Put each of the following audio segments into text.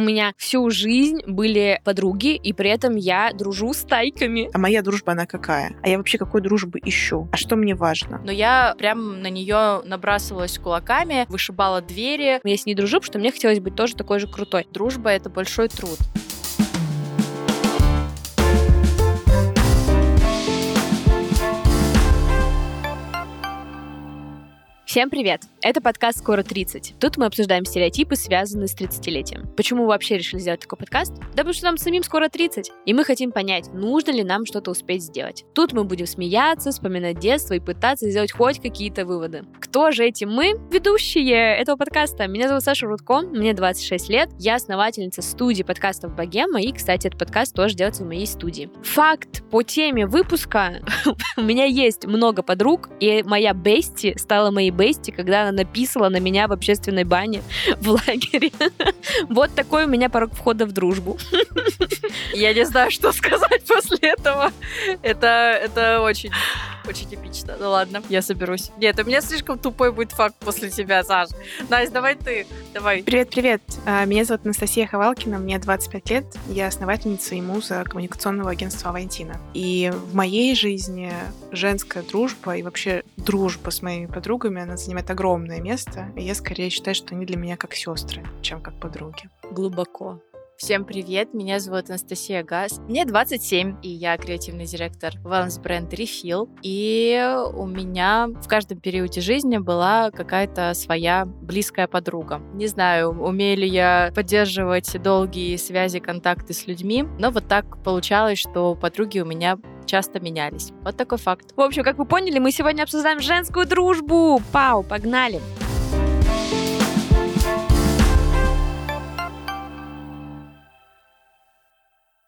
У меня всю жизнь были подруги, и при этом я дружу с тайками. А моя дружба, она какая? А я вообще какой дружбы ищу? А что мне важно? Но я прям на нее набрасывалась кулаками, вышибала двери. Я с ней дружу, потому что мне хотелось быть тоже такой же крутой. Дружба — это большой труд. Всем привет! Это подкаст «Скоро 30». Тут мы обсуждаем стереотипы, связанные с 30-летием. Почему вы вообще решили сделать такой подкаст? Да потому что нам самим скоро 30, и мы хотим понять, нужно ли нам что-то успеть сделать. Тут мы будем смеяться, вспоминать детство и пытаться сделать хоть какие-то выводы. Кто же эти мы? Ведущие этого подкаста. Меня зовут Саша Рудко, мне 26 лет, я основательница студии подкастов «Богема», и, кстати, этот подкаст тоже делается в моей студии. Факт по теме выпуска. У меня есть много подруг, и моя бести стала моей бести, когда она написала на меня в общественной бане в лагере. Вот такой у меня порог входа в дружбу. Я не знаю, что сказать после этого. Это, это очень, очень эпично. Ну ладно, я соберусь. Нет, у меня слишком тупой будет факт после тебя, Саш. Настя, давай ты. Давай. Привет-привет. А, меня зовут Анастасия Ховалкина, мне 25 лет. Я основательница и муза коммуникационного агентства «Авантина». И в моей жизни женская дружба и вообще дружба с моими подругами, она занимает огромное место, и я скорее считаю, что они для меня как сестры, чем как подруги. Глубоко. Всем привет, меня зовут Анастасия Газ. Мне 27, и я креативный директор wellness бренд Refill. И у меня в каждом периоде жизни была какая-то своя близкая подруга. Не знаю, умею ли я поддерживать долгие связи, контакты с людьми, но вот так получалось, что подруги у меня часто менялись. Вот такой факт. В общем, как вы поняли, мы сегодня обсуждаем женскую дружбу. Пау, погнали!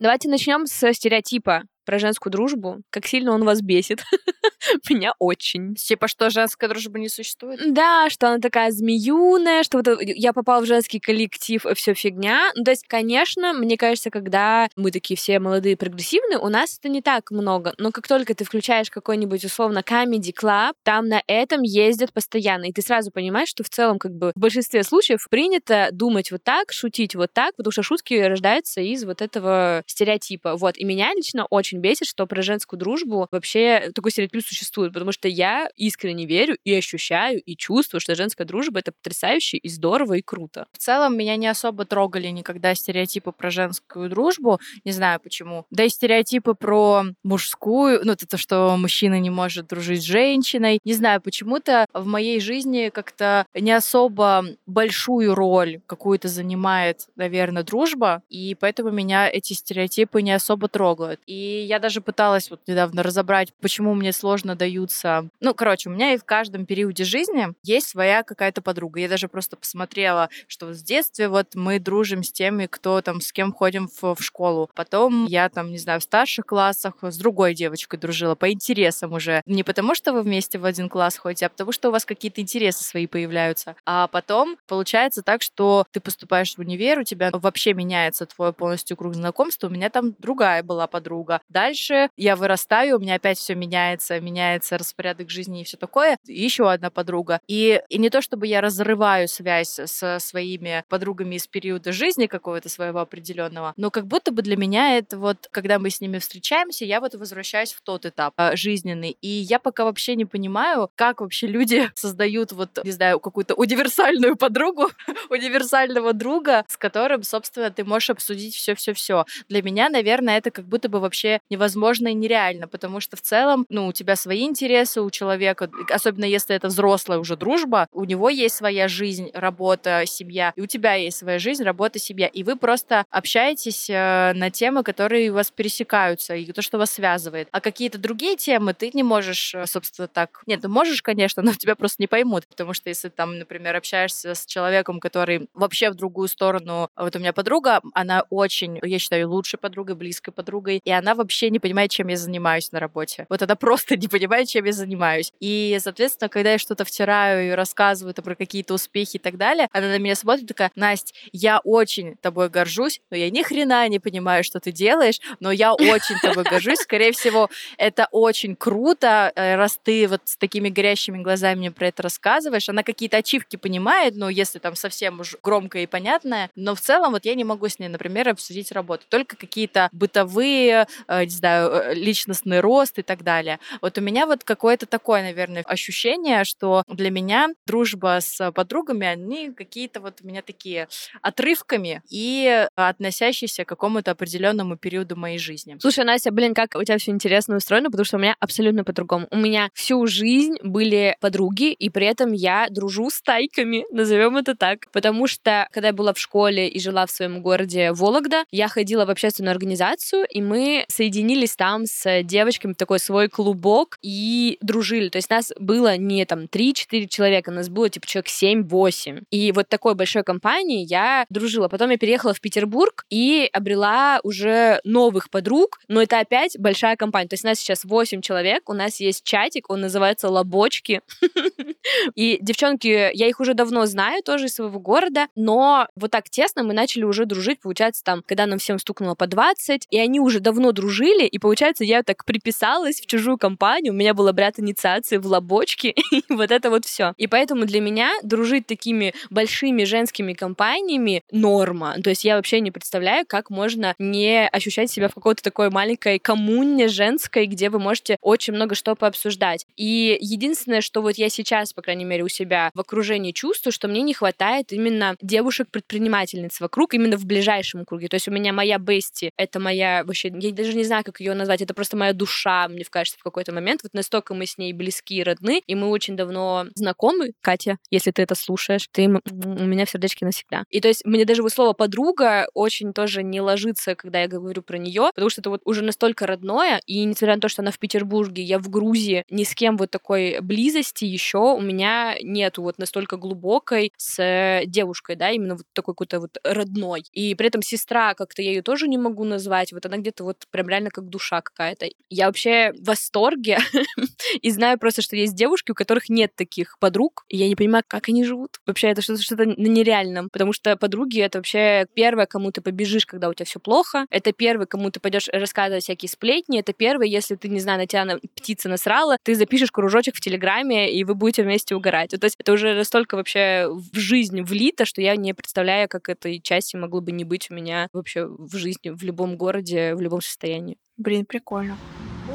Давайте начнем с стереотипа про женскую дружбу, как сильно он вас бесит. Меня очень. Типа, что женская дружба не существует? Да, что она такая змеюная, что вот э, я попала в женский коллектив, э, все фигня. Ну, то есть, конечно, мне кажется, когда мы такие все молодые, прогрессивные, у нас это не так много. Но как только ты включаешь какой-нибудь, условно, comedy club, там на этом ездят постоянно. И ты сразу понимаешь, что в целом, как бы, в большинстве случаев принято думать вот так, шутить вот так, потому что шутки рождаются из вот этого стереотипа. Вот. И меня лично очень бесит, что про женскую дружбу вообще такой стереотип существует, потому что я искренне верю и ощущаю, и чувствую, что женская дружба — это потрясающе и здорово, и круто. В целом, меня не особо трогали никогда стереотипы про женскую дружбу, не знаю почему. Да и стереотипы про мужскую, ну, это то, что мужчина не может дружить с женщиной. Не знаю, почему-то в моей жизни как-то не особо большую роль какую-то занимает, наверное, дружба, и поэтому меня эти стереотипы не особо трогают. И я даже пыталась вот недавно разобрать, почему мне сложно даются... Ну, короче, у меня и в каждом периоде жизни есть своя какая-то подруга. Я даже просто посмотрела, что в детстве вот мы дружим с теми, кто там, с кем ходим в, в школу. Потом я там, не знаю, в старших классах с другой девочкой дружила по интересам уже. Не потому, что вы вместе в один класс ходите, а потому, что у вас какие-то интересы свои появляются. А потом получается так, что ты поступаешь в универ, у тебя вообще меняется твой полностью круг знакомств. У меня там другая была подруга. Дальше я вырастаю, у меня опять все меняется, меняется распорядок жизни и все такое. Еще одна подруга. И, и не то, чтобы я разрываю связь со своими подругами из периода жизни какого-то своего определенного, но как будто бы для меня это вот, когда мы с ними встречаемся, я вот возвращаюсь в тот этап э, жизненный. И я пока вообще не понимаю, как вообще люди создают вот, не знаю, какую-то универсальную подругу, универсального друга, с которым, собственно, ты можешь обсудить все-все-все. Для меня, наверное, это как будто бы вообще невозможно и нереально, потому что в целом, ну, у тебя свои интересы у человека, особенно если это взрослая уже дружба, у него есть своя жизнь, работа, семья, и у тебя есть своя жизнь, работа, семья, и вы просто общаетесь э, на темы, которые у вас пересекаются, и то, что вас связывает. А какие-то другие темы ты не можешь, э, собственно, так... Нет, ты можешь, конечно, но тебя просто не поймут, потому что если там, например, общаешься с человеком, который вообще в другую сторону... Вот у меня подруга, она очень, я считаю, лучшей подругой, близкой подругой, и она вообще вообще не понимает, чем я занимаюсь на работе. Вот она просто не понимает, чем я занимаюсь. И, соответственно, когда я что-то втираю и рассказываю про какие-то успехи и так далее, она на меня смотрит такая, Настя, я очень тобой горжусь, но я ни хрена не понимаю, что ты делаешь, но я очень тобой горжусь. Скорее всего, это очень круто, э, раз ты вот с такими горящими глазами мне про это рассказываешь. Она какие-то ачивки понимает, но если там совсем уж громко и понятное, но в целом вот я не могу с ней, например, обсудить работу. Только какие-то бытовые, э, не знаю, э, личностный рост и так далее. Вот у меня вот какое-то такое, наверное, ощущение, что для меня дружба с подругами, они какие-то вот у меня такие отрывками и относящиеся к какому-то определенному периоду моей жизни. Слушай, Настя, блин, как у тебя все интересно устроено, потому что у меня абсолютно по-другому. У меня всю жизнь были подруги, и при этом я дружу с тайками, назовем это так. Потому что, когда я была в школе и жила в своем городе Вологда, я ходила в общественную организацию, и мы соединились там с девочками в такой свой клубок и дружили. То есть нас было не там 3-4 человека, нас было типа человек 7-8. И вот такой большой компании я дружила. Потом я переехала в Петербург и обрела уже новых подруг, но это опять большая компания. То есть нас сейчас 8 человек, у нас есть чатик, он называется «Лобочки». И девчонки, я их уже давно знаю, тоже из своего города, но вот так тесно мы начали уже дружить, получается, там, когда нам всем стукнуло по 20, и они уже давно дружили, и, получается, я так приписалась в чужую компанию, у меня был обряд инициации в лобочке, и вот это вот все. И поэтому для меня дружить такими большими женскими компаниями норма. То есть я вообще не представляю, как можно не ощущать себя в какой-то такой маленькой коммуне женской, где вы можете очень много что пообсуждать. И единственное, что вот я сейчас, по крайней мере, у себя в окружении чувствую, что мне не хватает именно девушек-предпринимательниц вокруг, именно в ближайшем круге. То есть у меня моя бести, это моя вообще, я даже не знаю, как ее назвать, это просто моя душа, мне кажется, в какой-то момент. Вот настолько мы с ней близки и родны, и мы очень давно знакомы. Катя, если ты это слушаешь, ты у меня в сердечке навсегда. И то есть мне даже вот слово подруга очень тоже не ложится, когда я говорю про нее, потому что это вот уже настолько родное, и несмотря на то, что она в Петербурге, я в Грузии, ни с кем вот такой близости еще у меня нету вот настолько глубокой с девушкой, да, именно вот такой какой-то вот родной. И при этом сестра, как-то я ее тоже не могу назвать, вот она где-то вот прям реально как душа какая-то. Я вообще в восторге и знаю просто, что есть девушки, у которых нет таких подруг, и я не понимаю, как они живут. Вообще это что-то что-то на нереальном, потому что подруги — это вообще первое, кому ты побежишь, когда у тебя все плохо, это первый, кому ты пойдешь рассказывать всякие сплетни, это первый, если ты, не знаю, на тебя птица насрала, ты запишешь кружочек в Телеграме, и вы будете вместе угорать. То есть это уже настолько вообще в жизнь влито, что я не представляю, как этой части могло бы не быть у меня вообще в жизни, в любом городе, в любом состоянии. Блин, прикольно.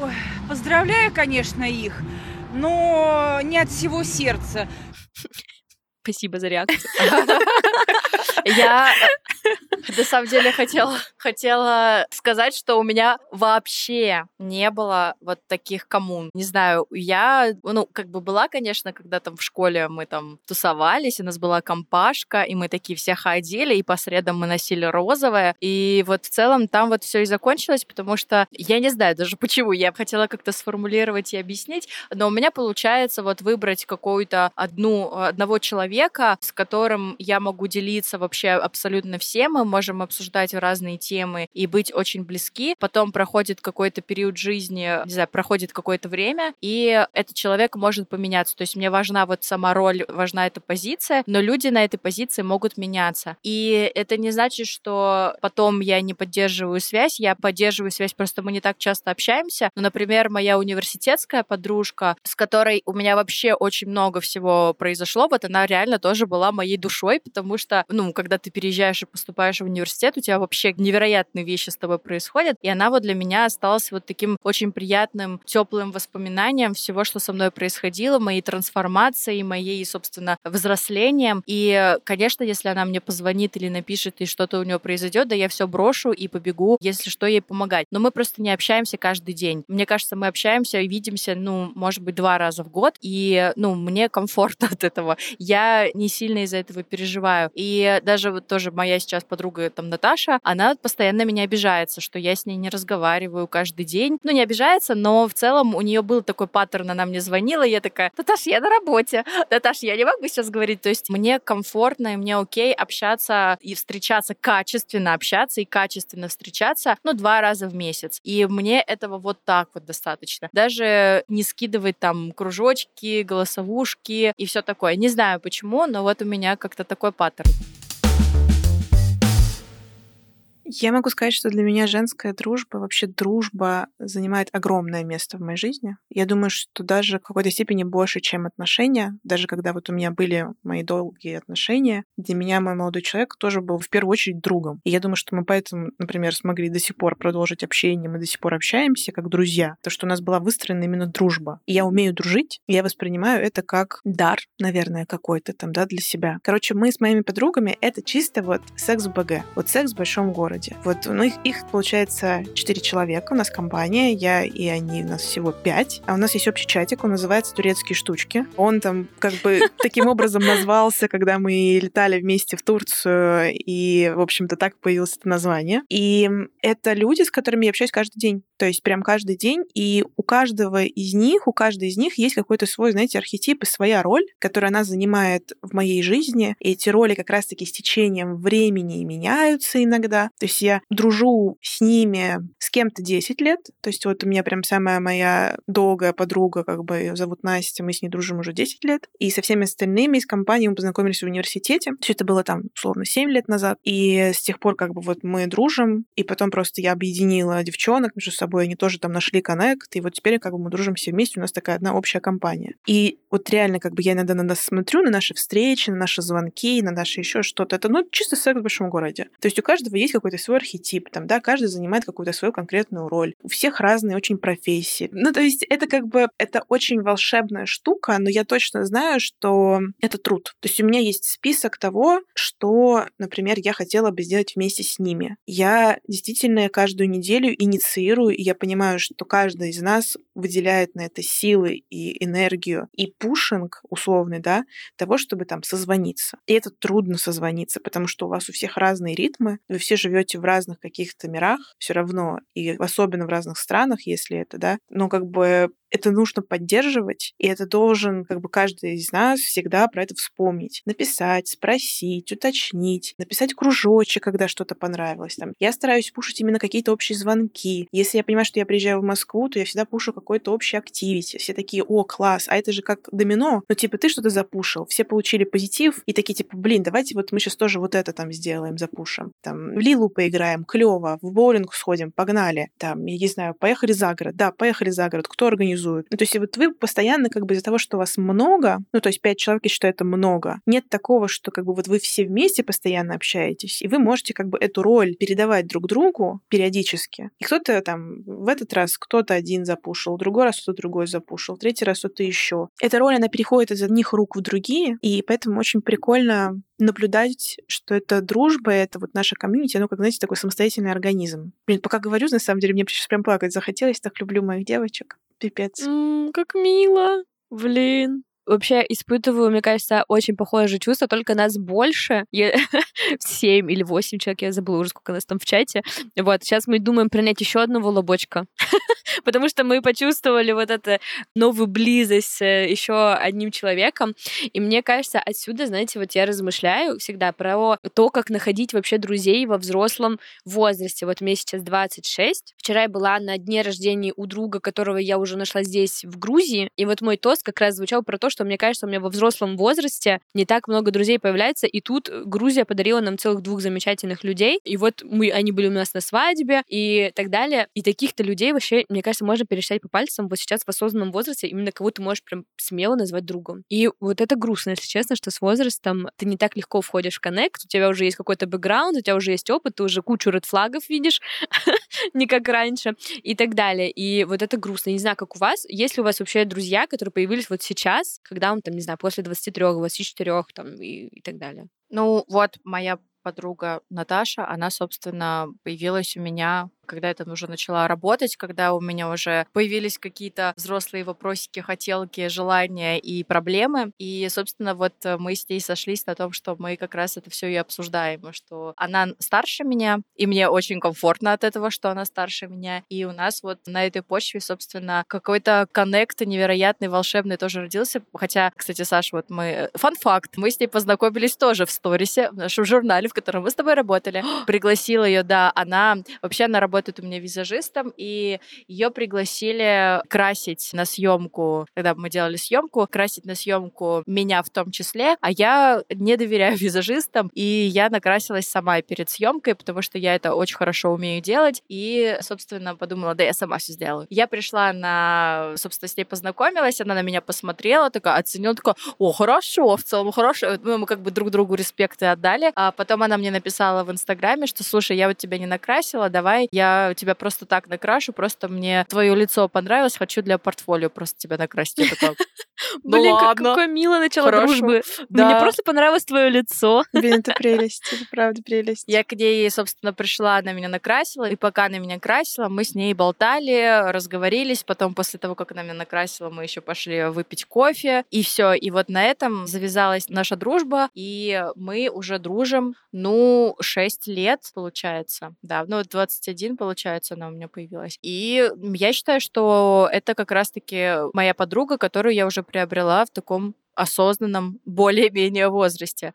Ой, поздравляю, конечно, их, но не от всего сердца. Спасибо за реакцию. Я на самом деле хотела, хотела сказать, что у меня вообще не было вот таких коммун. Не знаю, я, ну, как бы была, конечно, когда там в школе мы там тусовались, у нас была компашка, и мы такие все ходили, и по средам мы носили розовое. И вот в целом там вот все и закончилось, потому что я не знаю даже почему. Я хотела как-то сформулировать и объяснить, но у меня получается вот выбрать какую-то одну, одного человека, с которым я могу делиться вообще абсолютно всем, мы можем обсуждать разные темы и быть очень близки. Потом проходит какой-то период жизни, не знаю, проходит какое-то время, и этот человек может поменяться. То есть мне важна вот сама роль, важна эта позиция, но люди на этой позиции могут меняться. И это не значит, что потом я не поддерживаю связь, я поддерживаю связь, просто мы не так часто общаемся. Ну, например, моя университетская подружка, с которой у меня вообще очень много всего произошло, вот она реально тоже была моей душой, потому что, ну, когда ты переезжаешь и поступаешь в университет, у тебя вообще невероятные вещи с тобой происходят. И она вот для меня осталась вот таким очень приятным, теплым воспоминанием всего, что со мной происходило, моей трансформацией, моей, собственно, взрослением. И, конечно, если она мне позвонит или напишет, и что-то у нее произойдет, да я все брошу и побегу, если что, ей помогать. Но мы просто не общаемся каждый день. Мне кажется, мы общаемся и видимся, ну, может быть, два раза в год, и, ну, мне комфортно от этого. Я не сильно из-за этого переживаю. И даже вот тоже моя сейчас сейчас подруга там Наташа, она постоянно меня обижается, что я с ней не разговариваю каждый день. Ну, не обижается, но в целом у нее был такой паттерн, она мне звонила, я такая, Наташ, я на работе, Наташ, я не могу сейчас говорить. То есть мне комфортно и мне окей общаться и встречаться, качественно общаться и качественно встречаться, ну, два раза в месяц. И мне этого вот так вот достаточно. Даже не скидывать там кружочки, голосовушки и все такое. Не знаю почему, но вот у меня как-то такой паттерн. Я могу сказать, что для меня женская дружба, вообще дружба занимает огромное место в моей жизни. Я думаю, что даже в какой-то степени больше, чем отношения. Даже когда вот у меня были мои долгие отношения, для меня мой молодой человек тоже был в первую очередь другом. И я думаю, что мы поэтому, например, смогли до сих пор продолжить общение, мы до сих пор общаемся как друзья. То, что у нас была выстроена именно дружба. И я умею дружить, я воспринимаю это как дар, наверное, какой-то там, да, для себя. Короче, мы с моими подругами — это чисто вот секс в БГ. Вот секс в большом городе городе. Вот ну, их, их получается 4 человека, у нас компания, я и они, у нас всего 5. А у нас есть общий чатик, он называется «Турецкие штучки». Он там как бы таким образом назвался, когда мы летали вместе в Турцию, и, в общем-то, так появилось это название. И это люди, с которыми я общаюсь каждый день. То есть прям каждый день, и у каждого из них, у каждой из них есть какой-то свой, знаете, архетип и своя роль, которую она занимает в моей жизни. И эти роли как раз-таки с течением времени меняются иногда. То есть я дружу с ними с кем-то 10 лет. То есть вот у меня прям самая моя долгая подруга, как бы ее зовут Настя, мы с ней дружим уже 10 лет. И со всеми остальными из компании мы познакомились в университете. Все это было там, условно, 7 лет назад. И с тех пор как бы вот мы дружим. И потом просто я объединила девчонок между собой. Они тоже там нашли коннект. И вот теперь как бы мы дружим все вместе. У нас такая одна общая компания. И вот реально как бы я иногда на нас смотрю, на наши встречи, на наши звонки, на наши еще что-то. Это, ну, чисто секс в большом городе. То есть у каждого есть какой-то свой архетип, там, да, каждый занимает какую-то свою конкретную роль. У всех разные очень профессии. Ну, то есть это как бы, это очень волшебная штука, но я точно знаю, что это труд. То есть у меня есть список того, что, например, я хотела бы сделать вместе с ними. Я действительно каждую неделю инициирую, и я понимаю, что каждый из нас выделяет на это силы и энергию и пушинг условный, да, того, чтобы там созвониться. И это трудно созвониться, потому что у вас у всех разные ритмы, вы все живете в разных каких-то мирах, все равно, и особенно в разных странах, если это, да, но как бы это нужно поддерживать, и это должен как бы каждый из нас всегда про это вспомнить. Написать, спросить, уточнить, написать кружочек, когда что-то понравилось. Там. Я стараюсь пушить именно какие-то общие звонки. Если я понимаю, что я приезжаю в Москву, то я всегда пушу какой-то общий активити. Все такие, о, класс, а это же как домино. Ну, типа, ты что-то запушил, все получили позитив, и такие, типа, блин, давайте вот мы сейчас тоже вот это там сделаем, запушим. Там, в Лилу поиграем, клево, в боулинг сходим, погнали. Там, я не знаю, поехали за город. Да, поехали за город. Кто организует? Организуют. Ну, то есть вот вы постоянно как бы из-за того, что вас много, ну, то есть пять человек, я считаю, это много, нет такого, что как бы вот вы все вместе постоянно общаетесь, и вы можете как бы эту роль передавать друг другу периодически. И кто-то там в этот раз кто-то один запушил, другой раз кто-то другой запушил, третий раз кто-то еще. Эта роль, она переходит из одних рук в другие, и поэтому очень прикольно наблюдать, что это дружба, это вот наша комьюнити, оно, как, знаете, такой самостоятельный организм. Блин, пока говорю, на самом деле, мне сейчас прям плакать захотелось, так люблю моих девочек. Пипец. М, как мило. Блин. Вообще испытываю, мне кажется, очень похожие чувства, только нас больше. Семь или восемь человек, я забыла уже, сколько нас там в чате. Вот, сейчас мы думаем принять еще одного лобочка. Потому что мы почувствовали вот эту новую близость с э, еще одним человеком. И мне кажется, отсюда, знаете, вот я размышляю всегда про то, как находить вообще друзей во взрослом возрасте. Вот мне сейчас 26. Вчера я была на дне рождения у друга, которого я уже нашла здесь, в Грузии. И вот мой тост как раз звучал про то, что мне кажется, у меня во взрослом возрасте не так много друзей появляется. И тут Грузия подарила нам целых двух замечательных людей. И вот мы, они были у нас на свадьбе и так далее. И таких-то людей вообще, мне кажется, можно пересчитать по пальцам вот сейчас в осознанном возрасте, именно кого ты можешь прям смело назвать другом. И вот это грустно, если честно, что с возрастом ты не так легко входишь в коннект, у тебя уже есть какой-то бэкграунд, у тебя уже есть опыт, ты уже кучу ред флагов видишь, не как раньше, и так далее. И вот это грустно. Не знаю, как у вас, есть ли у вас вообще друзья, которые появились вот сейчас, когда он там, не знаю, после 23, 24 там и, и так далее? Ну, вот моя подруга Наташа, она, собственно, появилась у меня когда я там уже начала работать, когда у меня уже появились какие-то взрослые вопросики, хотелки, желания и проблемы. И, собственно, вот мы с ней сошлись на том, что мы как раз это все и обсуждаем, что она старше меня, и мне очень комфортно от этого, что она старше меня. И у нас вот на этой почве, собственно, какой-то коннект невероятный, волшебный тоже родился. Хотя, кстати, Саша, вот мы... Фан-факт, мы с ней познакомились тоже в сторисе, в нашем журнале, в котором мы с тобой работали. Пригласила ее, да, она... Вообще она работает у меня визажистом, и ее пригласили красить на съемку, когда мы делали съемку, красить на съемку меня в том числе, а я не доверяю визажистам, и я накрасилась сама перед съемкой, потому что я это очень хорошо умею делать, и, собственно, подумала, да, я сама все сделаю. Я пришла на, собственно, с ней познакомилась, она на меня посмотрела, такая оценила, такая, о, хорошо, в целом хорошо. Мы, мы как бы друг другу респекты отдали. А потом она мне написала в Инстаграме, что, слушай, я вот тебя не накрасила, давай я тебя просто так накрашу, просто мне твое лицо понравилось, хочу для портфолио просто тебя накрасить. Я такая, ну Блин, ладно. какое милое начало Хорошо. дружбы. Да. Мне просто понравилось твое лицо. Блин, это прелесть, это правда прелесть. Я к ней, собственно, пришла, она меня накрасила, и пока она меня красила, мы с ней болтали, разговорились. Потом, после того, как она меня накрасила, мы еще пошли выпить кофе, и все. И вот на этом завязалась наша дружба, и мы уже дружим, ну, 6 лет, получается. Да, ну, 21, получается, она у меня появилась. И я считаю, что это как раз-таки моя подруга, которую я уже приобрела в таком осознанном, более-менее возрасте.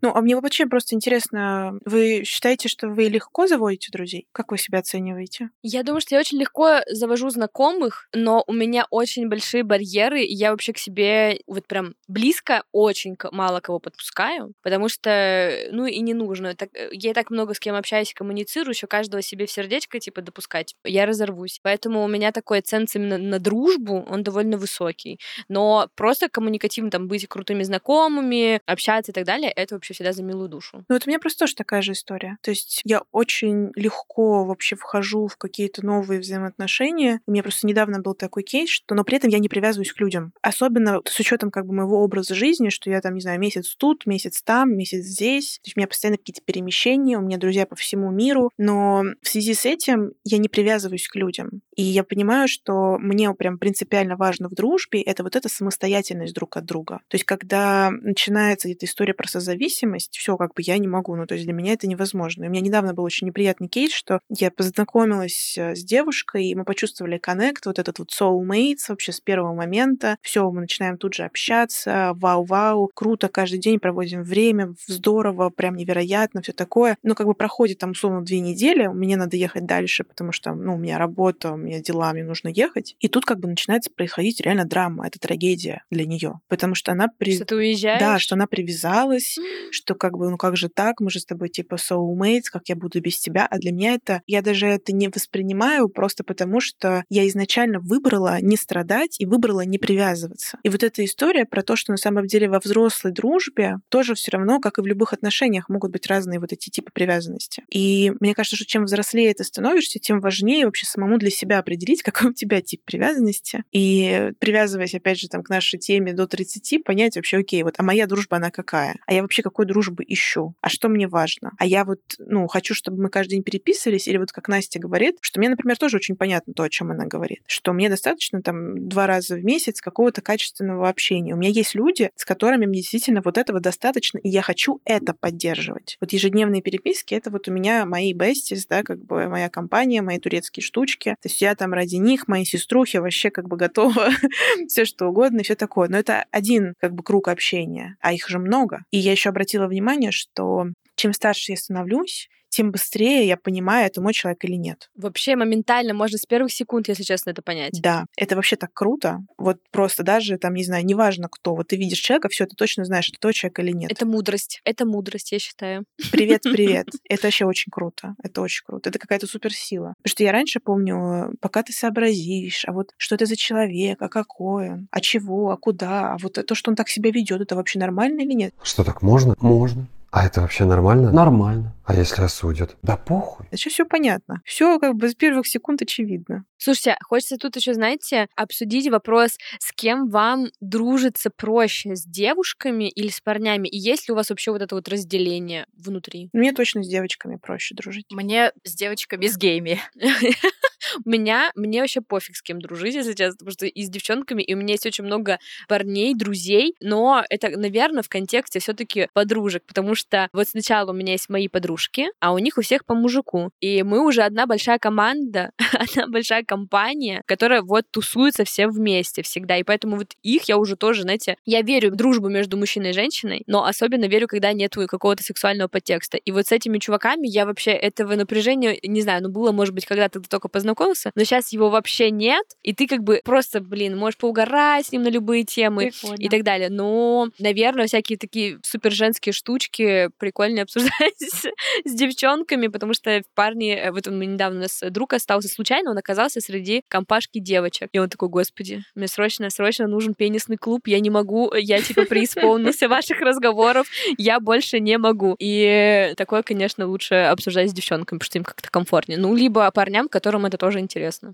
Ну, а мне вообще просто интересно, вы считаете, что вы легко заводите друзей? Как вы себя оцениваете? Я думаю, что я очень легко завожу знакомых, но у меня очень большие барьеры, и я вообще к себе вот прям близко очень мало кого подпускаю, потому что, ну, и не нужно. Так, э, я и так много с кем общаюсь, коммуницирую, еще каждого себе в сердечко, типа, допускать. Я разорвусь. Поэтому у меня такой ценз именно на дружбу, он довольно высокий. Но просто коммуникативно там быть крутыми знакомыми, общаться и так далее, это вообще всегда за милую душу. Ну, вот у меня просто тоже такая же история. То есть я очень легко вообще вхожу в какие-то новые взаимоотношения. У меня просто недавно был такой кейс, что, но при этом я не привязываюсь к людям. Особенно с учетом как бы моего образа жизни, что я там, не знаю, месяц тут, месяц там, месяц здесь. То есть у меня постоянно какие-то перемещения, у меня друзья по всему миру. Но в связи с этим я не привязываюсь к людям. И я понимаю, что мне прям принципиально важно в дружбе это вот эта самостоятельность друг от друга. То есть когда начинается эта история про созависимость, все, как бы я не могу. Ну, то есть для меня это невозможно. И у меня недавно был очень неприятный кейс, что я познакомилась э, с девушкой, и мы почувствовали коннект, вот этот вот soulmates вообще с первого момента. Все, мы начинаем тут же общаться, вау-вау, круто, каждый день проводим время, здорово, прям невероятно, все такое. Но как бы проходит там условно две недели, мне надо ехать дальше, потому что, ну, у меня работа, у меня дела, мне нужно ехать. И тут как бы начинается происходить реально драма, это трагедия для нее, потому что она при... Что ты уезжаешь? Да, что она привязалась, что как бы, ну как же так, мы же с тобой типа soulmates, как я буду без тебя, а для меня это, я даже это не воспринимаю просто потому, что я изначально выбрала не страдать и выбрала не привязываться. И вот эта история про то, что на самом деле во взрослой дружбе тоже все равно, как и в любых отношениях, могут быть разные вот эти типы привязанности. И мне кажется, что чем взрослее ты становишься, тем важнее вообще самому для себя определить, какой у тебя тип привязанности. И привязываясь, опять же, там, к нашей теме до 30, понять вообще, окей, вот, а моя дружба, она какая? А я вообще какой дружбы ищу? А что мне важно? А я вот, ну, хочу, чтобы мы каждый день переписывались, или вот как Настя говорит, что мне, например, тоже очень понятно то, о чем она говорит, что мне достаточно там два раза в месяц какого-то качественного общения. У меня есть люди, с которыми мне действительно вот этого достаточно, и я хочу это поддерживать. Вот ежедневные переписки — это вот у меня мои бестис, да, как бы моя компания, мои турецкие штучки. То есть я там ради них, моей сеструхи вообще как бы готова все что угодно и все такое. Но это один как бы круг общения, а их же много. И я еще обратила внимание, что чем старше я становлюсь, тем быстрее я понимаю, это мой человек или нет. Вообще моментально, можно с первых секунд, если честно, это понять. Да, это вообще так круто. Вот просто даже там, не знаю, неважно кто, вот ты видишь человека, все, ты точно знаешь, это твой человек или нет. Это мудрость. Это мудрость, я считаю. Привет, привет. Это вообще очень круто. Это очень круто. Это какая-то суперсила. Потому что я раньше помню, пока ты сообразишь, а вот что это за человек, а какой он, а чего, а куда, а вот то, что он так себя ведет, это вообще нормально или нет? Что так можно? Можно. А это вообще нормально? Нормально. А если осудят? Да похуй. Сейчас все понятно. Все как бы с первых секунд очевидно. Слушайте, хочется тут еще, знаете, обсудить вопрос, с кем вам дружится проще, с девушками или с парнями? И есть ли у вас вообще вот это вот разделение внутри? Мне точно с девочками проще дружить. Мне с девочками с гейми. Меня, мне вообще пофиг с кем дружить, если честно, потому что и с девчонками, и у меня есть очень много парней, друзей, но это, наверное, в контексте все таки подружек, потому что вот сначала у меня есть мои подружки, а у них у всех по мужику, и мы уже одна большая команда, одна большая компания, которая вот тусуется все вместе всегда, и поэтому вот их я уже тоже, знаете, я верю в дружбу между мужчиной и женщиной, но особенно верю, когда нету какого-то сексуального подтекста. И вот с этими чуваками я вообще этого напряжения, не знаю, ну было, может быть, когда-то только познакомился, но сейчас его вообще нет, и ты как бы просто, блин, можешь поугарать с ним на любые темы Прикольно. и так далее. Но, наверное, всякие такие супер женские штучки прикольно обсуждать с, девчонками, потому что парни, э, вот он недавно у нас друг остался случайно, он оказался среди компашки девочек. И он такой, господи, мне срочно, срочно нужен пенисный клуб, я не могу, я типа преисполнился ваших разговоров, я больше не могу. И такое, конечно, лучше обсуждать с девчонками, потому что им как-то комфортнее. Ну, либо парням, которым это тоже интересно.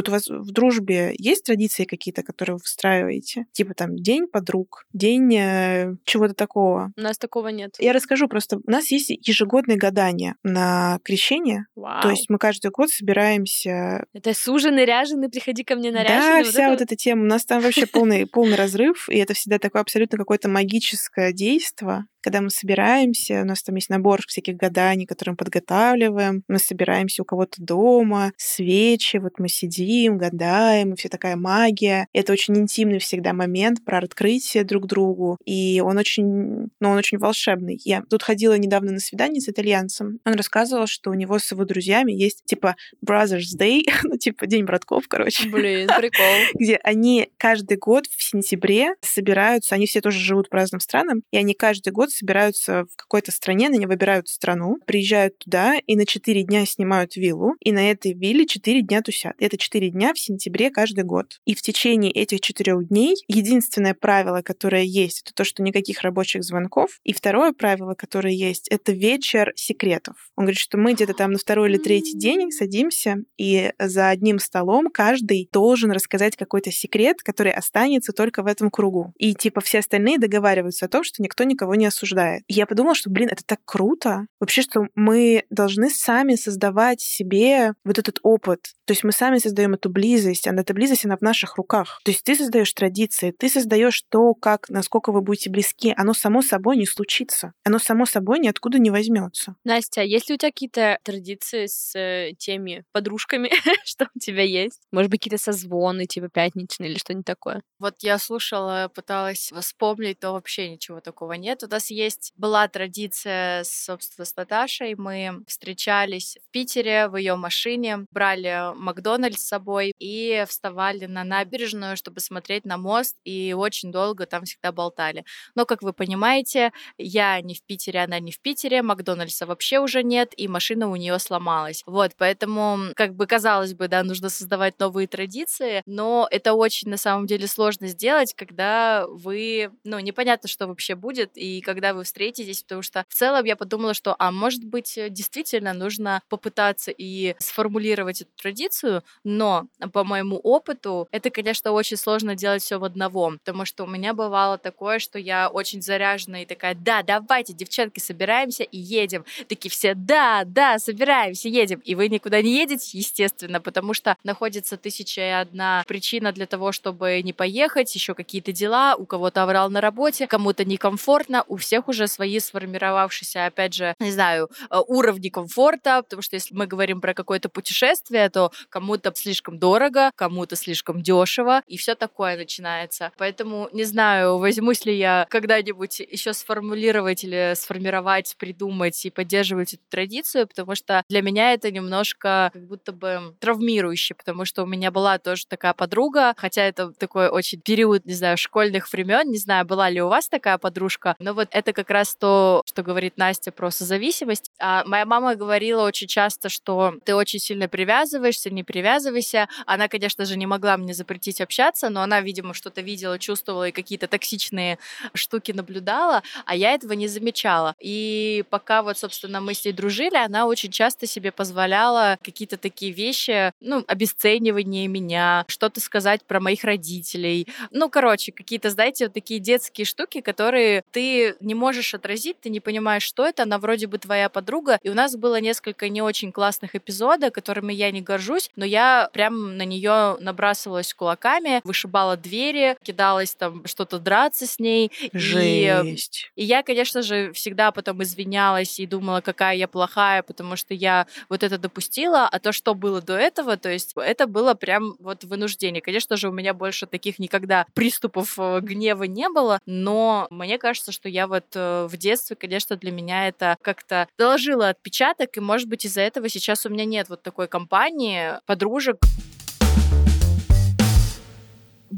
Вот у вас в дружбе есть традиции какие-то, которые вы встраиваете? Типа там день подруг, день э, чего-то такого. У нас такого нет. Я расскажу просто. У нас есть ежегодные гадания на крещение. Вау. То есть мы каждый год собираемся. Это суженый, ряженый, приходи ко мне наряженный. Да, вот вся это вот эта тема. У нас там вообще полный, полный разрыв, и это всегда такое абсолютно какое-то магическое действие. Когда мы собираемся, у нас там есть набор всяких гаданий, которые мы подготавливаем. Мы собираемся у кого-то дома, свечи, вот мы сидим, гадаем, и все такая магия. Это очень интимный всегда момент про открытие друг другу. И он очень, ну, он очень волшебный. Я тут ходила недавно на свидание с итальянцем. Он рассказывал, что у него с его друзьями есть типа Brothers Day, ну, типа День братков, короче Блин, прикол. где они каждый год в сентябре собираются, они все тоже живут по разным странам, и они каждый год собираются в какой-то стране, они выбирают страну, приезжают туда и на 4 дня снимают виллу, и на этой вилле 4 дня тусят. Это 4 дня в сентябре каждый год. И в течение этих 4 дней единственное правило, которое есть, это то, что никаких рабочих звонков. И второе правило, которое есть, это вечер секретов. Он говорит, что мы где-то там на второй или третий день садимся, и за одним столом каждый должен рассказать какой-то секрет, который останется только в этом кругу. И типа все остальные договариваются о том, что никто никого не осуждает. И я подумала, что, блин, это так круто. Вообще, что мы должны сами создавать себе вот этот опыт. То есть мы сами создаем эту близость, а эта близость, она в наших руках. То есть ты создаешь традиции, ты создаешь то, как, насколько вы будете близки. Оно само собой не случится. Оно само собой ниоткуда не возьмется. Настя, а есть ли у тебя какие-то традиции с э, теми подружками, что у тебя есть? Может быть, какие-то созвоны, типа пятничные или что-нибудь такое? Вот я слушала, пыталась вспомнить, то вообще ничего такого нет. У нас есть, была традиция, собственно, с Наташей. Мы встречались в Питере в ее машине, брали Макдональдс с собой и вставали на набережную, чтобы смотреть на мост, и очень долго там всегда болтали. Но, как вы понимаете, я не в Питере, она не в Питере, Макдональдса вообще уже нет, и машина у нее сломалась. Вот, поэтому, как бы казалось бы, да, нужно создавать новые традиции, но это очень на самом деле сложно сделать, когда вы, ну, непонятно, что вообще будет, и когда вы встретитесь, потому что в целом я подумала, что, а может быть, действительно нужно попытаться и сформулировать эту традицию, но по моему опыту это, конечно, очень сложно делать все в одного, потому что у меня бывало такое, что я очень заряжена и такая, да, давайте, девчонки, собираемся и едем. Такие все, да, да, собираемся, едем. И вы никуда не едете, естественно, потому что находится тысяча и одна причина для того, чтобы не поехать, еще какие-то дела, у кого-то аврал на работе, кому-то некомфортно, у всех уже свои сформировавшиеся, опять же, не знаю, э, уровни комфорта, потому что если мы говорим про какое-то путешествие, то кому-то слишком дорого, кому-то слишком дешево, и все такое начинается. Поэтому не знаю, возьмусь ли я когда-нибудь еще сформулировать или сформировать, придумать и поддерживать эту традицию, потому что для меня это немножко как будто бы травмирующе, потому что у меня была тоже такая подруга, хотя это такой очень период, не знаю, школьных времен, не знаю, была ли у вас такая подружка, но вот это как раз то, что говорит Настя про созависимость. А моя мама говорила очень часто, что ты очень сильно привязываешься, не привязывайся. Она, конечно же, не могла мне запретить общаться, но она, видимо, что-то видела, чувствовала и какие-то токсичные штуки наблюдала, а я этого не замечала. И пока вот, собственно, мы с ней дружили, она очень часто себе позволяла какие-то такие вещи, ну, обесценивание меня, что-то сказать про моих родителей. Ну, короче, какие-то, знаете, вот такие детские штуки, которые ты не можешь отразить, ты не понимаешь, что это, она вроде бы твоя подруга. И у нас было несколько не очень классных эпизодов, которыми я не горжусь, но я прям на нее набрасывалась кулаками, вышибала двери, кидалась там что-то драться с ней. Жесть. И, и я, конечно же, всегда потом извинялась и думала, какая я плохая, потому что я вот это допустила, а то, что было до этого, то есть это было прям вот вынуждение. Конечно же, у меня больше таких никогда приступов э, гнева не было, но мне кажется, что я вот э, в детстве, конечно, для меня это как-то доложила отпечаток, и, может быть, из-за этого сейчас у меня нет вот такой компании подружек.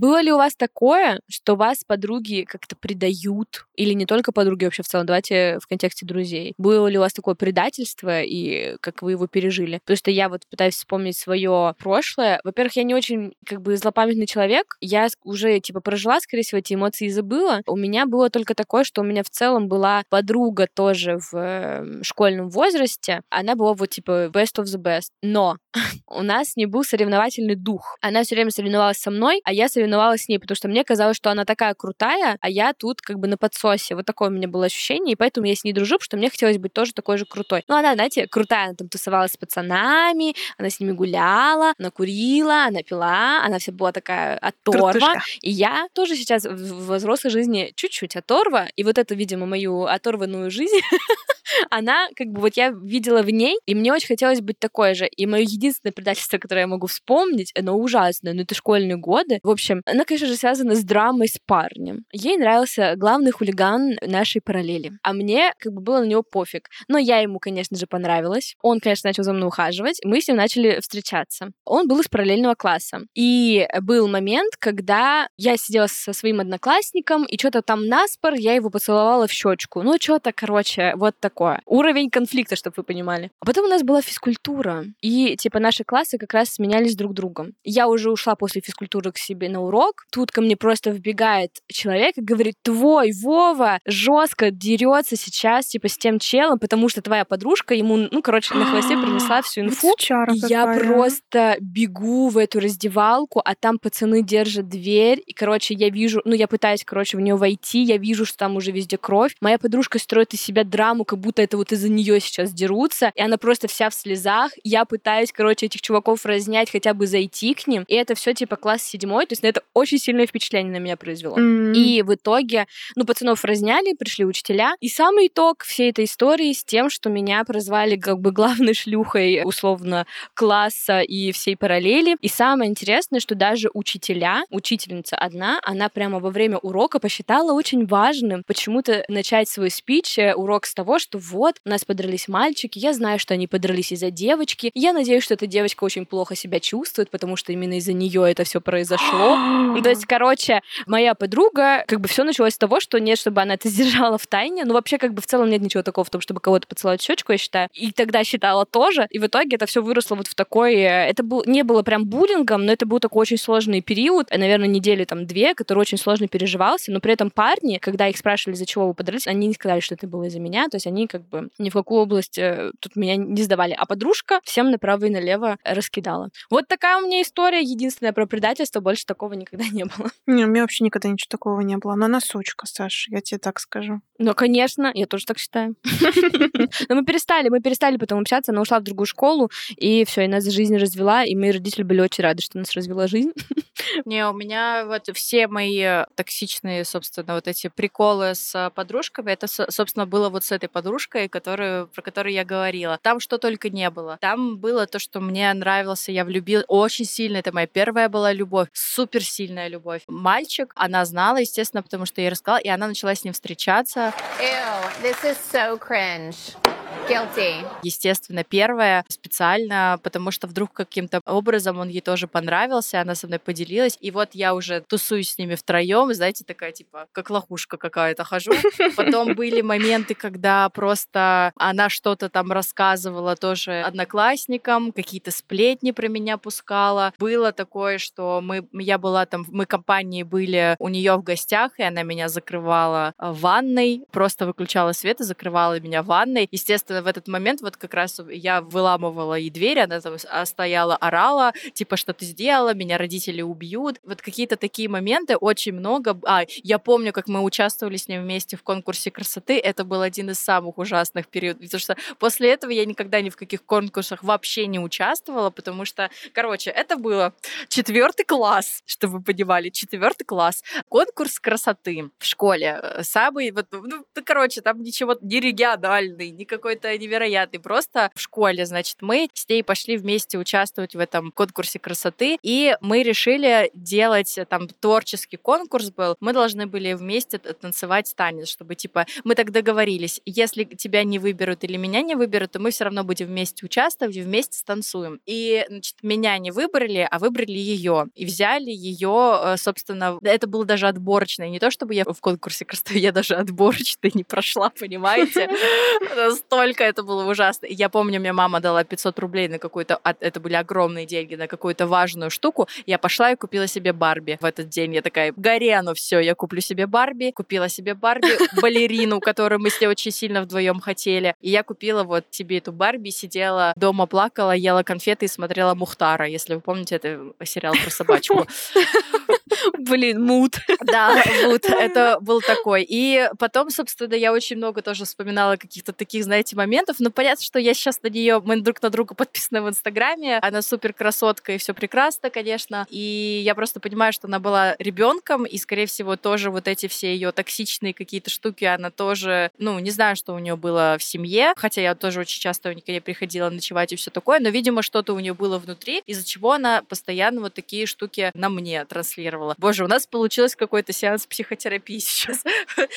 Было ли у вас такое, что вас подруги как-то предают? Или не только подруги вообще в целом? Давайте в контексте друзей. Было ли у вас такое предательство и как вы его пережили? Потому что я вот пытаюсь вспомнить свое прошлое. Во-первых, я не очень как бы злопамятный человек. Я уже типа прожила, скорее всего, эти эмоции и забыла. У меня было только такое, что у меня в целом была подруга тоже в э, школьном возрасте. Она была вот типа best of the best. Но у нас не был соревновательный дух. Она все время соревновалась со мной, а я соревновалась с ней, потому что мне казалось, что она такая крутая, а я тут как бы на подсосе. Вот такое у меня было ощущение, и поэтому я с ней дружу, потому что мне хотелось быть тоже такой же крутой. Ну, она, знаете, крутая, она там тусовалась с пацанами, она с ними гуляла, она курила, она пила, она вся была такая оторва. Крутышка. И я тоже сейчас в взрослой жизни чуть-чуть оторва, и вот это, видимо, мою оторванную жизнь она, как бы, вот я видела в ней, и мне очень хотелось быть такой же. И мое единственное предательство, которое я могу вспомнить, оно ужасное, но это школьные годы. В общем, она, конечно же, связана с драмой с парнем. Ей нравился главный хулиган нашей параллели. А мне, как бы, было на него пофиг. Но я ему, конечно же, понравилась. Он, конечно, начал за мной ухаживать. Мы с ним начали встречаться. Он был из параллельного класса. И был момент, когда я сидела со своим одноклассником, и что-то там наспор, я его поцеловала в щечку. Ну, что-то, короче, вот такое. Уровень конфликта, чтобы вы понимали. А потом у нас была физкультура. И, типа, наши классы как раз сменялись друг другом. Я уже ушла после физкультуры к себе на урок. Тут ко мне просто вбегает человек и говорит, твой Вова жестко дерется сейчас, типа, с тем челом, потому что твоя подружка ему, ну, короче, на хвосте принесла всю инфу. Сучара я какая. просто бегу в эту раздевалку, а там пацаны держат дверь, и, короче, я вижу, ну, я пытаюсь, короче, в нее войти, я вижу, что там уже везде кровь. Моя подружка строит из себя драму, как будто это вот из-за нее сейчас дерутся, и она просто вся в слезах. Я пытаюсь, короче, этих чуваков разнять, хотя бы зайти к ним, и это все типа класс седьмой, то есть ну, это очень сильное впечатление на меня произвело. М. И в итоге, ну, пацанов разняли, пришли учителя. И самый итог всей этой истории с тем, что меня прозвали как бы главной шлюхой, условно, класса и всей параллели. И самое интересное, что даже учителя, учительница одна, она прямо во время урока посчитала очень важным почему-то начать свой спич, э, урок с того, что вот, у нас подрались мальчики, я знаю, что они подрались из-за девочки, я надеюсь, что эта девочка очень плохо себя чувствует, потому что именно из-за нее это все произошло. То есть, короче, моя подруга, как бы все началось с того, что нет, чтобы она это сдержала в тайне. Ну, вообще, как бы в целом нет ничего такого в том, чтобы кого-то поцеловать в щечку, я считаю. И тогда считала тоже. И в итоге это все выросло вот в такой... э, Это был, не было прям буллингом, но это был такой очень сложный период, э, наверное, недели там две, который очень сложно переживался. Но при этом парни, когда их спрашивали, из-за чего вы подрались, они не сказали, что это было из-за меня. То есть они как бы ни в какую область э, тут меня не сдавали. А подружка всем направо и налево раскидала. Вот такая у меня история. Единственная про предательство. Больше такого никогда не было. Не, у меня вообще никогда ничего такого не было. Но она сучка, Саша, я тебе так скажу. Ну, конечно, я тоже так считаю. Но мы перестали, мы перестали потом общаться, она ушла в другую школу, и все, и нас жизнь развела, и мои родители были очень рады, что нас развела жизнь. Не, у меня вот все мои э, токсичные, собственно, вот эти приколы с э, подружками, это, со- собственно, было вот с этой подружкой, которую, про которую я говорила. Там что только не было. Там было то, что мне нравился, я влюбилась очень сильно. Это моя первая была любовь, супер сильная любовь. Мальчик, она знала, естественно, потому что я ей рассказала, и она начала с ним встречаться. Ew, this is so cringe. Guilty. Естественно, первое специально, потому что вдруг каким-то образом он ей тоже понравился, она со мной поделилась, и вот я уже тусуюсь с ними втроем, знаете, такая типа как лохушка какая-то хожу. Потом были моменты, когда просто она что-то там рассказывала тоже одноклассникам, какие-то сплетни про меня пускала. Было такое, что мы, я была там, мы компании были у нее в гостях, и она меня закрывала в ванной, просто выключала свет и закрывала меня в ванной. Естественно, в этот момент вот как раз я выламывала ей дверь, она там а, стояла, орала, типа, что ты сделала, меня родители убьют. Вот какие-то такие моменты очень много. А, я помню, как мы участвовали с ней вместе в конкурсе красоты. Это был один из самых ужасных периодов, потому что после этого я никогда ни в каких конкурсах вообще не участвовала, потому что, короче, это было четвертый класс, чтобы вы понимали, четвертый класс. Конкурс красоты в школе. Э, самый, вот, ну, короче, там ничего не региональный, не какой-то невероятный. Просто в школе, значит, мы с ней пошли вместе участвовать в этом конкурсе красоты, и мы решили делать, э, там, творческий конкурс был, мы должны были вместе танцевать танец, чтобы, типа, мы так договорились, если тебя не выберут или меня не выберут, то мы все равно будем вместе участвовать и вместе станцуем. И, значит, меня не выбрали, а выбрали ее. И взяли ее, э, собственно, это было даже отборочное. Не то, чтобы я в конкурсе красоты, я даже отборочной не прошла, понимаете? Настолько это было ужасно. Я помню, мне мама дала 500 рублей на какую-то, это были огромные деньги, на какую-то важную штуку. Я пошла и купила себе Барби в этот день. Я такая, горе оно все, я куплю себе Барби. Купила себе Барби, балерину, которую мы с ней очень сильно вдвоем хотели. И я купила вот себе эту Барби, сидела дома, плакала, ела конфеты и смотрела Мухтара, если вы помните, это сериал про собачку. Блин, мут. Да, мут. Это был такой. И потом, собственно, я очень много тоже вспоминала каких-то таких, знаете, моментов. Но понятно, что я сейчас на нее, мы друг на друга подписаны в Инстаграме. Она супер красотка и все прекрасно, конечно. И я просто понимаю, что она была ребенком, и, скорее всего, тоже вот эти все ее токсичные какие-то штуки, она тоже, ну, не знаю, что у нее было в семье, хотя я тоже очень часто у нее приходила ночевать и все такое, но, видимо, что-то у нее было внутри, из-за чего она постоянно вот такие штуки на мне транслировала. Боже, у нас получилось какой-то сеанс психотерапии сейчас.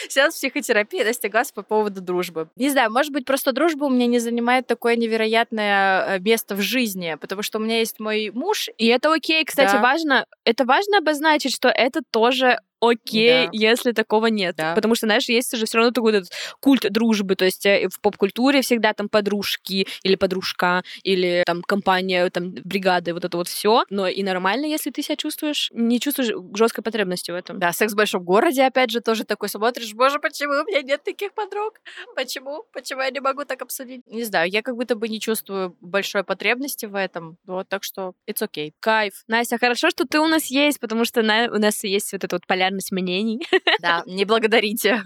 сеанс психотерапии Настя Газ по поводу дружбы. Не знаю, может быть, просто дружба у меня не занимает такое невероятное э, место в жизни, потому что у меня есть мой муж. И это окей, кстати, Да. важно. Это важно обозначить, что это тоже окей, Да. если такого нет. Да. Потому что, знаешь, есть же все равно такой этот культ дружбы. То есть э, в поп-культуре всегда там подружки или подружка, или там компания, там бригады, вот это вот все. Но и нормально, если ты себя чувствуешь, не чувствуешь жесткой потребности в этом. Да, секс в большом городе, опять же, тоже такой смотришь, боже, почему у меня нет таких подруг? Почему? Почему я не могу так обсудить? Не знаю, я как будто бы не чувствую большой потребности в этом, вот, так что it's okay. Кайф. Настя, хорошо, что ты у нас есть, потому что на- у нас есть вот эта вот полярность мнений. Да, не благодарите.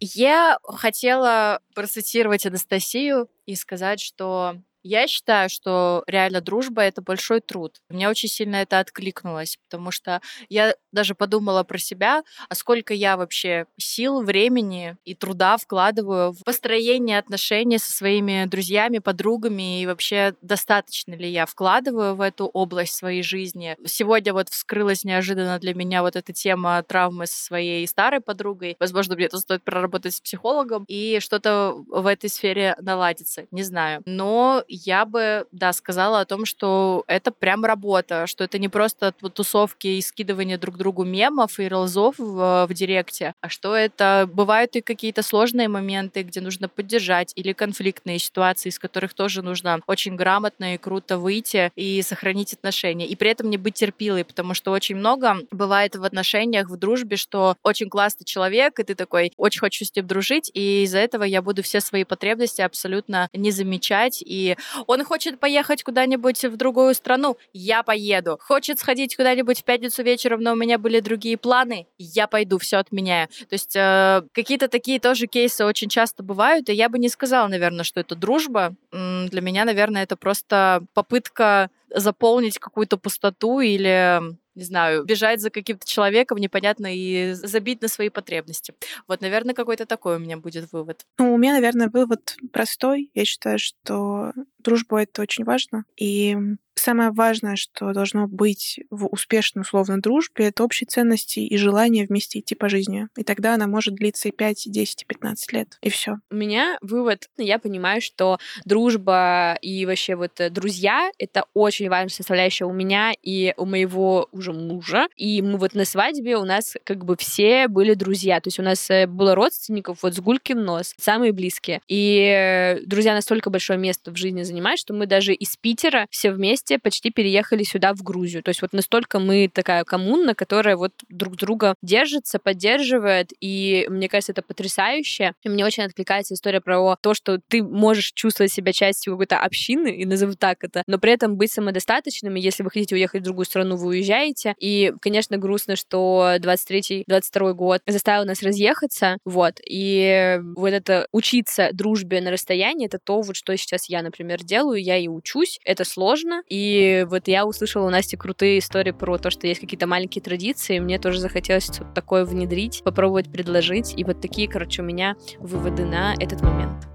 Я хотела процитировать Анастасию и сказать, что я считаю, что реально дружба — это большой труд. Мне очень сильно это откликнулось, потому что я даже подумала про себя, а сколько я вообще сил, времени и труда вкладываю в построение отношений со своими друзьями, подругами, и вообще достаточно ли я вкладываю в эту область своей жизни. Сегодня вот вскрылась неожиданно для меня вот эта тема травмы со своей старой подругой. Возможно, мне это стоит проработать с психологом, и что-то в этой сфере наладится, не знаю. Но я бы, да, сказала о том, что это прям работа, что это не просто тусовки и скидывание друг другу мемов и релзов в, в директе, а что это бывают и какие-то сложные моменты, где нужно поддержать, или конфликтные ситуации, из которых тоже нужно очень грамотно и круто выйти и сохранить отношения. И при этом не быть терпилой, потому что очень много бывает в отношениях, в дружбе, что очень классный человек, и ты такой, очень хочу с ним дружить, и из-за этого я буду все свои потребности абсолютно не замечать, и он хочет поехать куда-нибудь в другую страну, я поеду. Хочет сходить куда-нибудь в пятницу вечером, но у меня были другие планы, я пойду, все отменяю. То есть э, какие-то такие тоже кейсы очень часто бывают, и я бы не сказала, наверное, что это дружба. Для меня, наверное, это просто попытка заполнить какую-то пустоту или не знаю, бежать за каким-то человеком непонятно и забить на свои потребности. Вот, наверное, какой-то такой у меня будет вывод. Ну, у меня, наверное, вывод простой. Я считаю, что дружба — это очень важно. И самое важное, что должно быть в успешной условной дружбе, это общие ценности и желание вместе идти по жизни. И тогда она может длиться и 5, и 10, и 15 лет. И все. У меня вывод, я понимаю, что дружба и вообще вот э, друзья — это очень важная составляющая у меня и у моего уже мужа. И мы вот на свадьбе у нас как бы все были друзья. То есть у нас э, было родственников вот с гулькин нос, самые близкие. И э, друзья настолько большое место в жизни занимают, что мы даже из Питера все вместе почти переехали сюда, в Грузию. То есть вот настолько мы такая коммуна, которая вот друг друга держится, поддерживает, и мне кажется, это потрясающе. И мне очень откликается история про то, что ты можешь чувствовать себя частью какой-то общины, и назову так это, но при этом быть самодостаточным, и если вы хотите уехать в другую страну, вы уезжаете. И, конечно, грустно, что 23-22 год заставил нас разъехаться, вот, и вот это учиться дружбе на расстоянии, это то, вот что сейчас я, например, делаю, я и учусь, это сложно, и вот я услышала у Насти крутые истории про то, что есть какие-то маленькие традиции, мне тоже захотелось что-то такое внедрить, попробовать предложить, и вот такие, короче, у меня выводы на этот момент.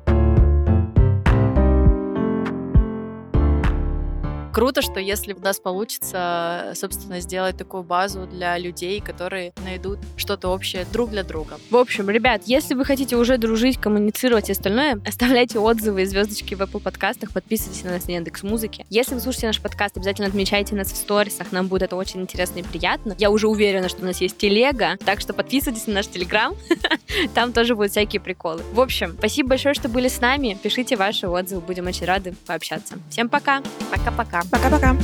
Круто, что если у нас получится, собственно, сделать такую базу для людей, которые найдут что-то общее друг для друга. В общем, ребят, если вы хотите уже дружить, коммуницировать и остальное, оставляйте отзывы и звездочки в Apple подкастах, подписывайтесь на нас на Яндекс Музыке. Если вы слушаете наш подкаст, обязательно отмечайте нас в сторисах, нам будет это очень интересно и приятно. Я уже уверена, что у нас есть телега, так что подписывайтесь на наш телеграм, там тоже будут всякие приколы. В общем, спасибо большое, что были с нами, пишите ваши отзывы, будем очень рады пообщаться. Всем пока! Пока-пока! Пока-пока.